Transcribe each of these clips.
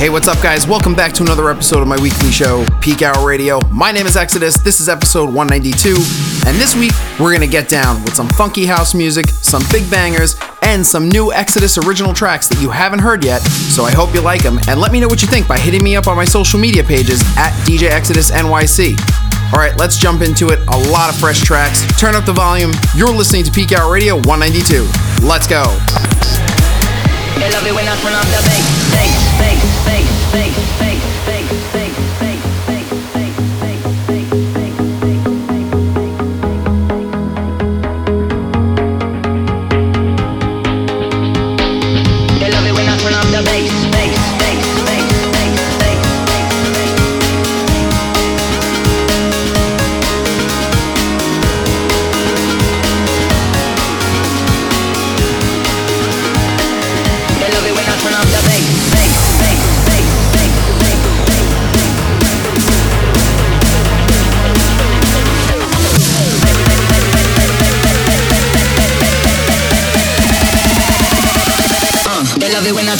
Hey, what's up, guys? Welcome back to another episode of my weekly show, Peak Hour Radio. My name is Exodus. This is episode 192. And this week, we're going to get down with some funky house music, some big bangers, and some new Exodus original tracks that you haven't heard yet. So I hope you like them. And let me know what you think by hitting me up on my social media pages at DJ Exodus NYC. All right, let's jump into it. A lot of fresh tracks. Turn up the volume. You're listening to Peak Hour Radio 192. Let's go. Bass,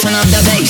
turn up the bass.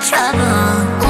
trouble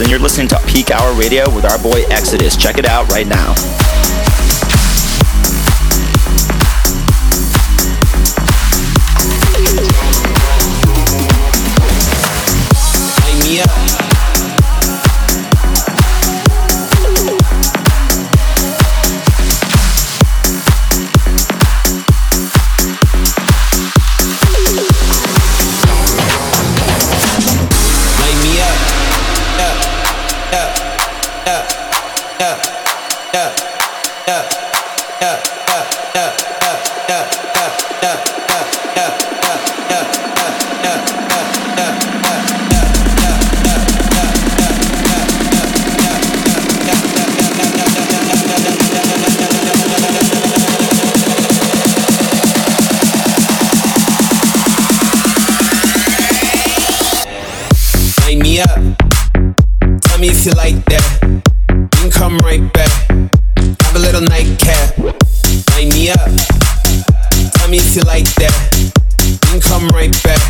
and you're listening to Peak Hour Radio with our boy Exodus. Check it out right now. You like that. Then come right back. Have a little nightcap. Light me up. Tell me if you like that. Then come right back.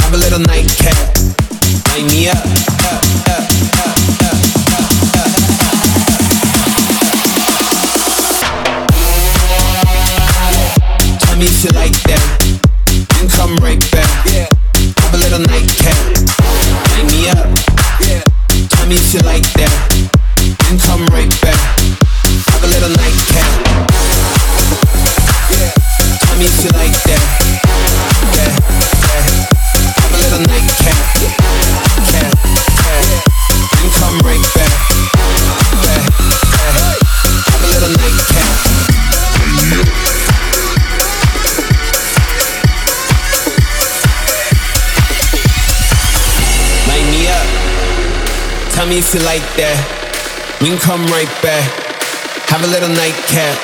Have a little nightcap. Light me up. Tell me if you like that. Then come right back. Me if you like that. We can come right back. Have a little nightcap.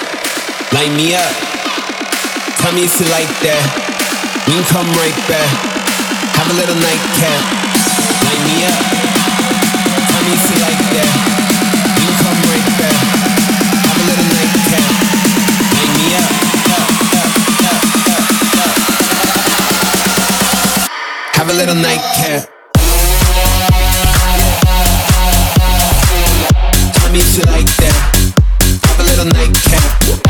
Light me up. Tell me if you like that. We can come right back. Have a little nightcap. Light me up. Tell me if you like that. We can come right back. Have a little nightcap. Light me up. Have a little nightcap. If you like that. Have a little nightcap.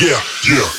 yeah, yeah.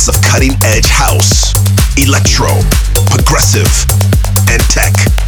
mix of cutting edge house, electro, progressive, and tech.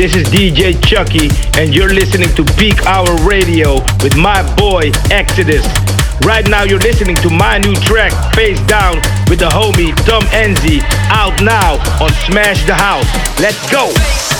This is DJ Chuckie, and you're listening to Peak Hour Radio with my boy Exodus. Right now, you're listening to my new track, Face Down, with the homie Tom Enzy, out now on Smash the House. Let's go!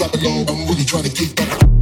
drop it low. I'm really trying to get back.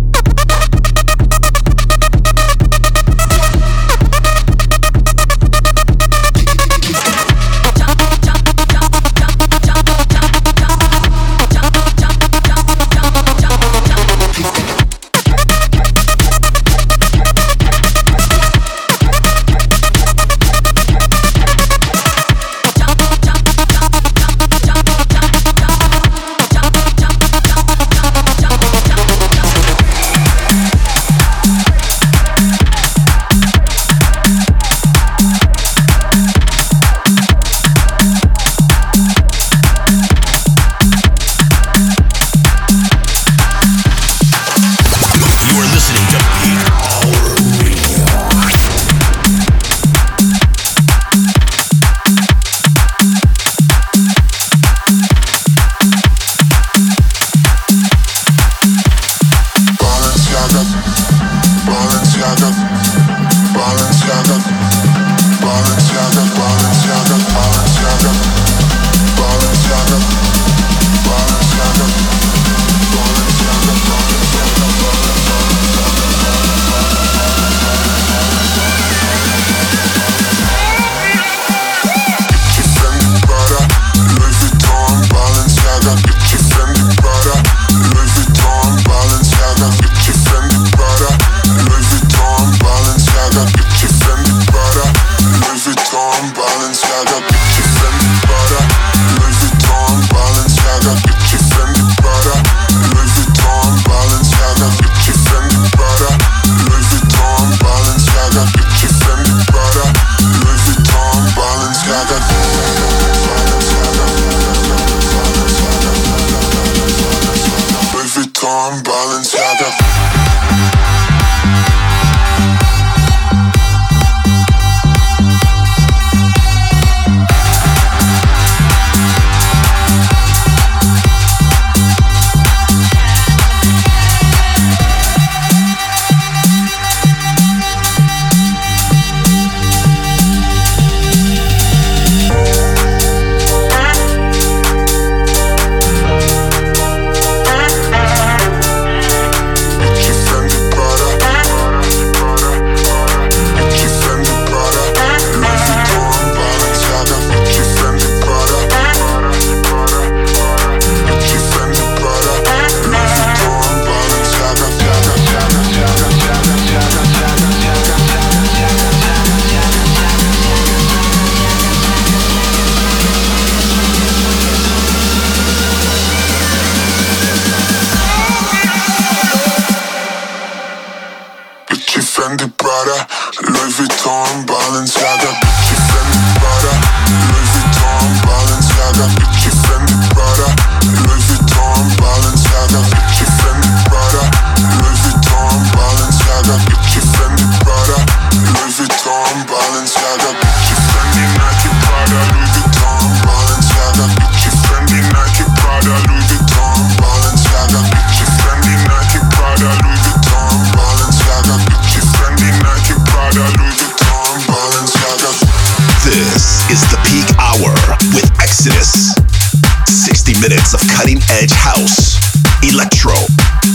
house, electro,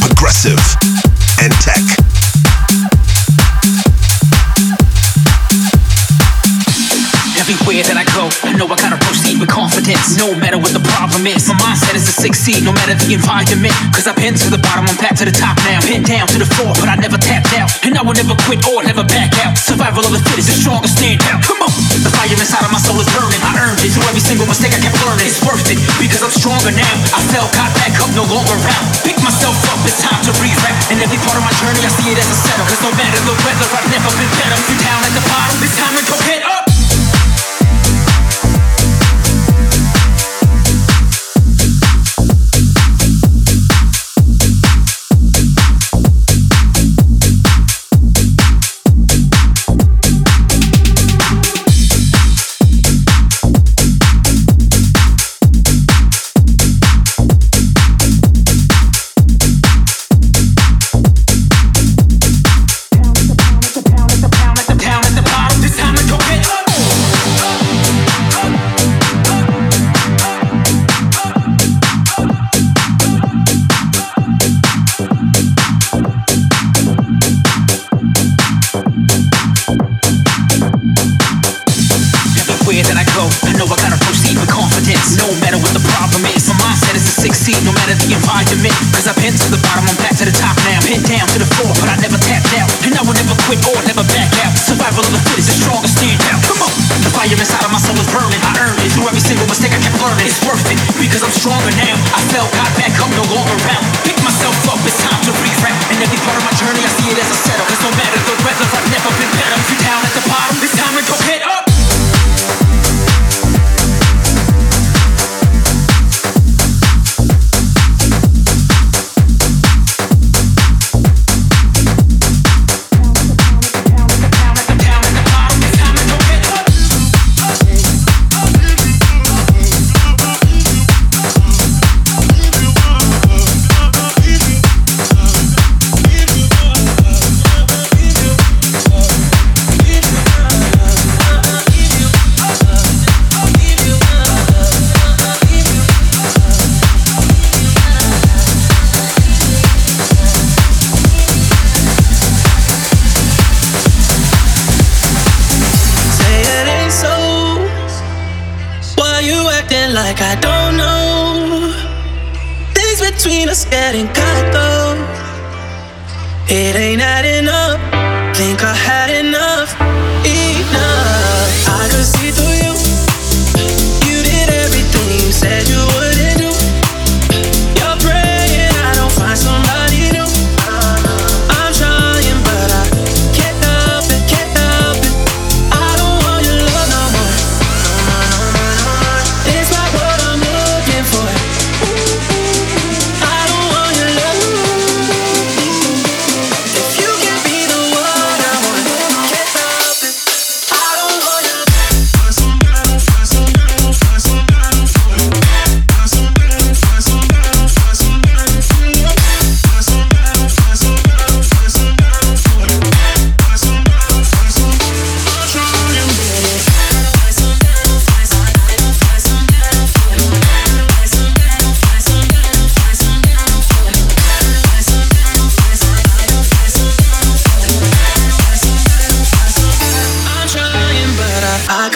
progressive, and tech. No matter what the problem is, my mindset is to succeed, no matter the environment. Cause I've been to the bottom, I'm back to the top now. Pinned down to the floor, but I never tapped out. And I will never quit or never back out. Survival of the fittest, the strongest stand out. Come on, the fire inside of my soul is burning. I earned it through every single mistake I kept learning. It's worth it because I'm stronger now. I fell, got back up, no longer around. Pick myself up, it's time to re-rap. And every part of my journey, I see it as a setup. Cause no matter the weather, I've never been better. Up You down at the bottom, it's time to go head up.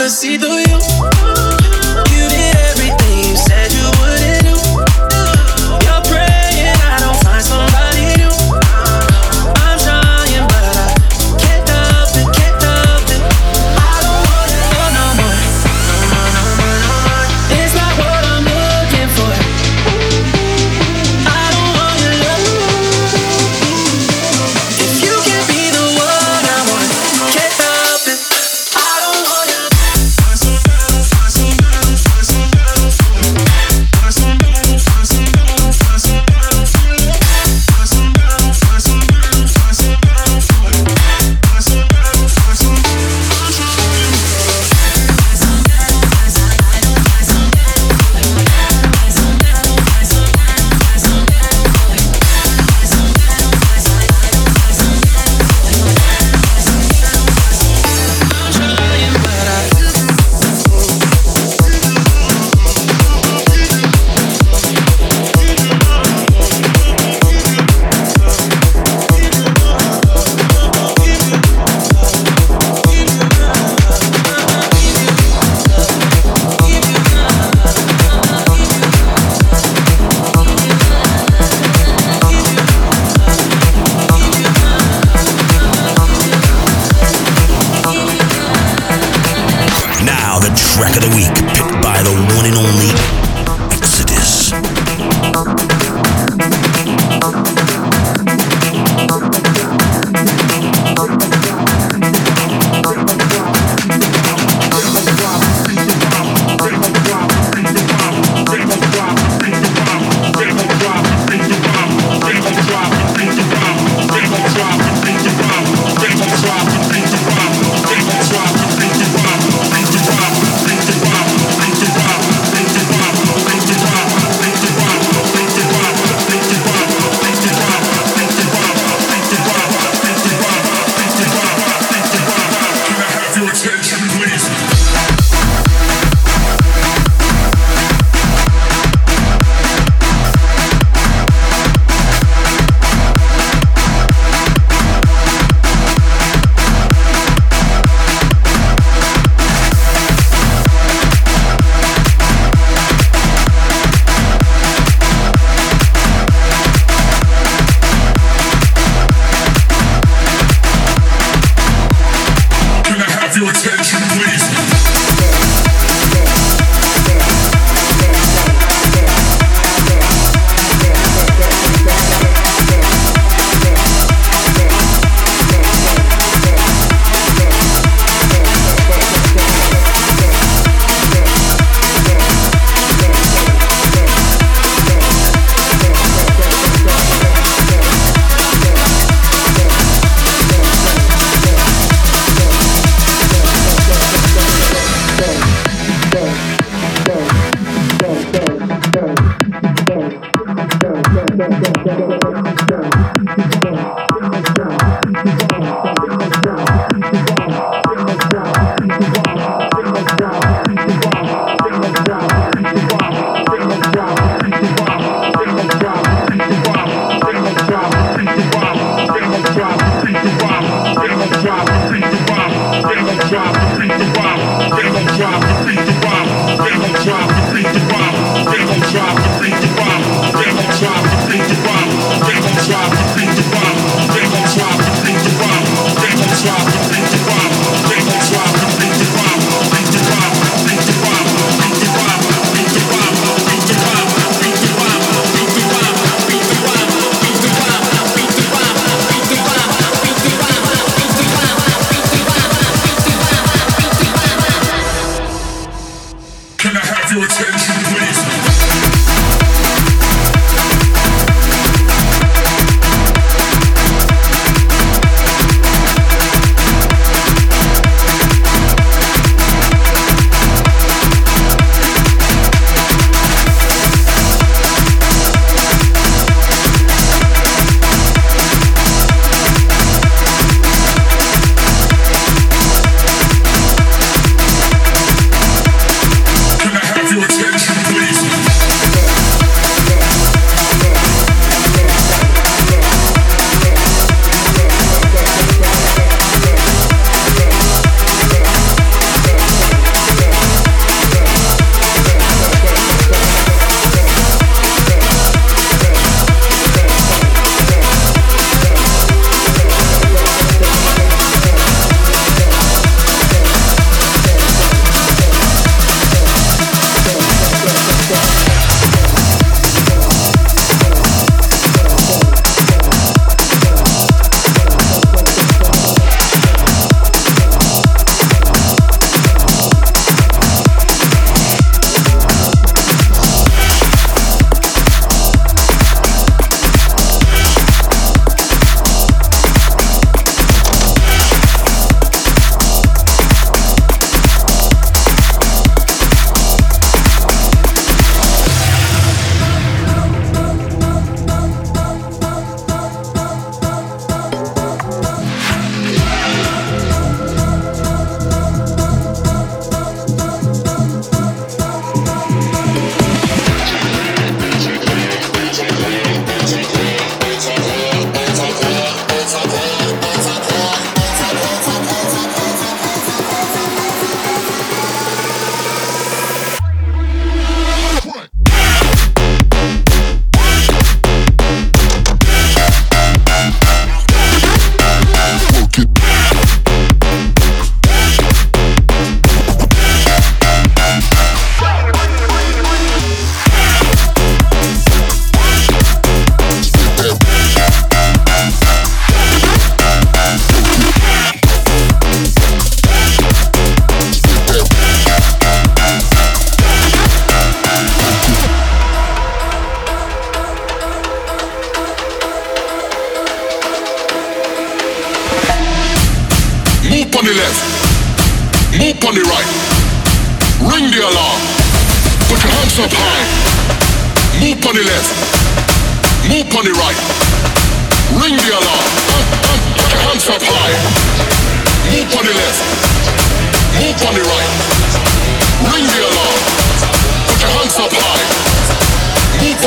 see the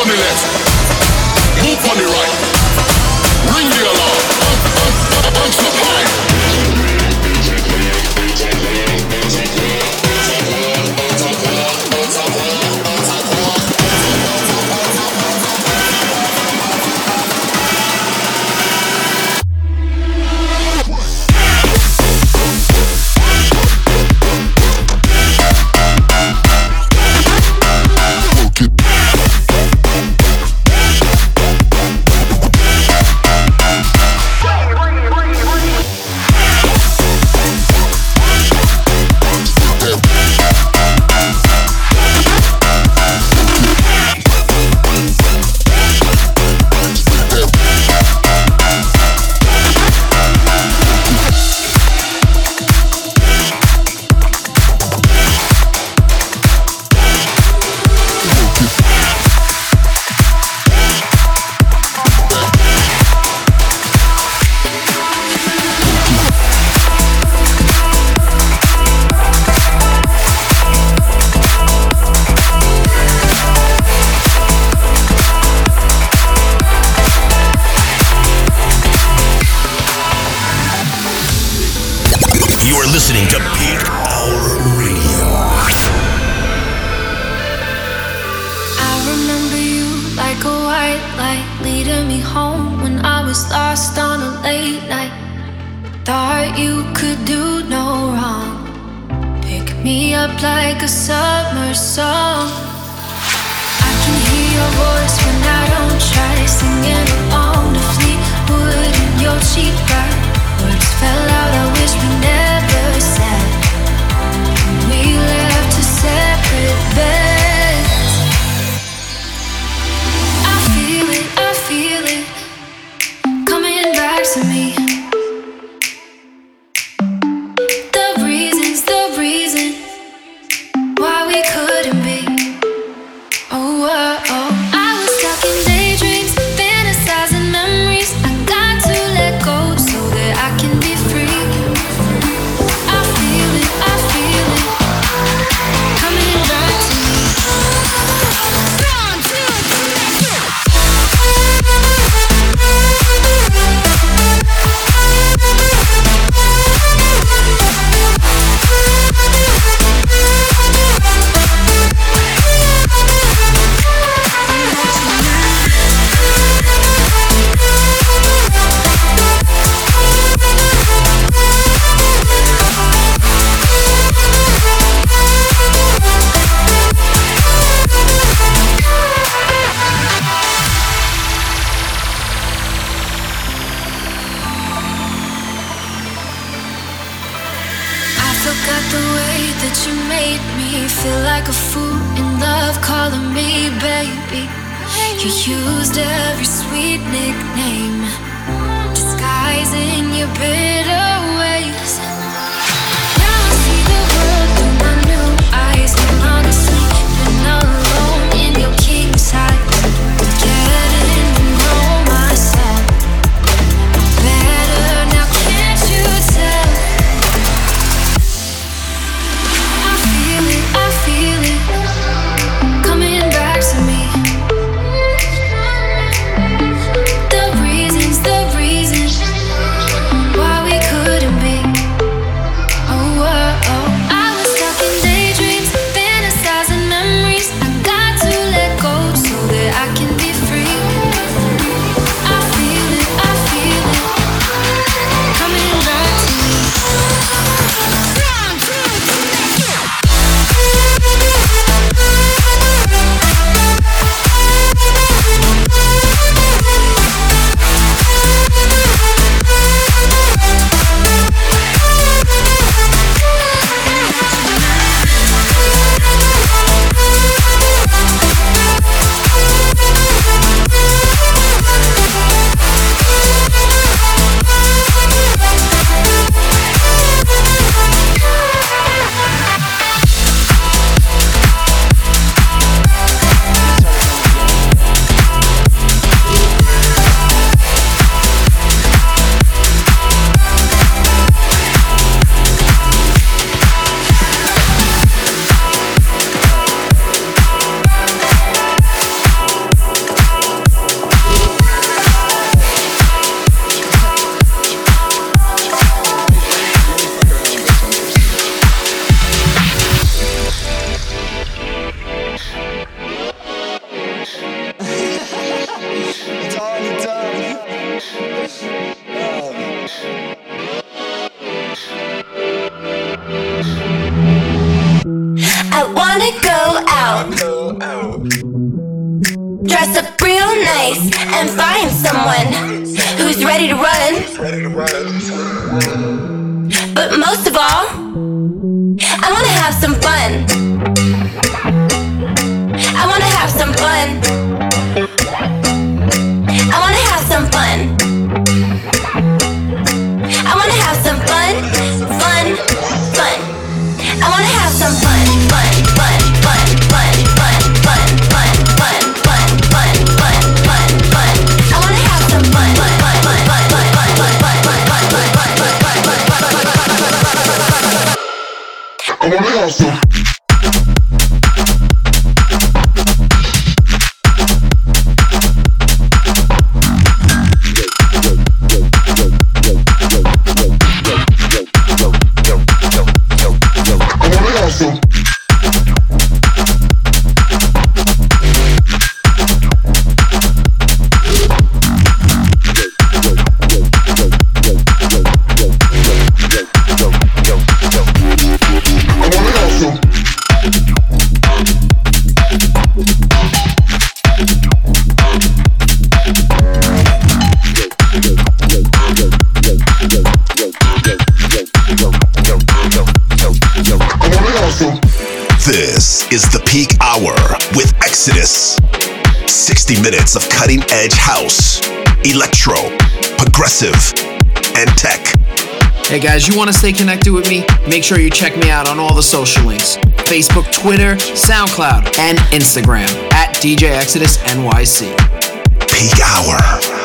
Move on the left, move on the right, ring the alarm. most of all, I wanna have some fun. edge house, electro, progressive, and tech. Hey guys, you want to stay connected with me? Make sure you check me out on all the social links Facebook, Twitter, SoundCloud, and Instagram at DJ Exodus NYC. Peak Hour.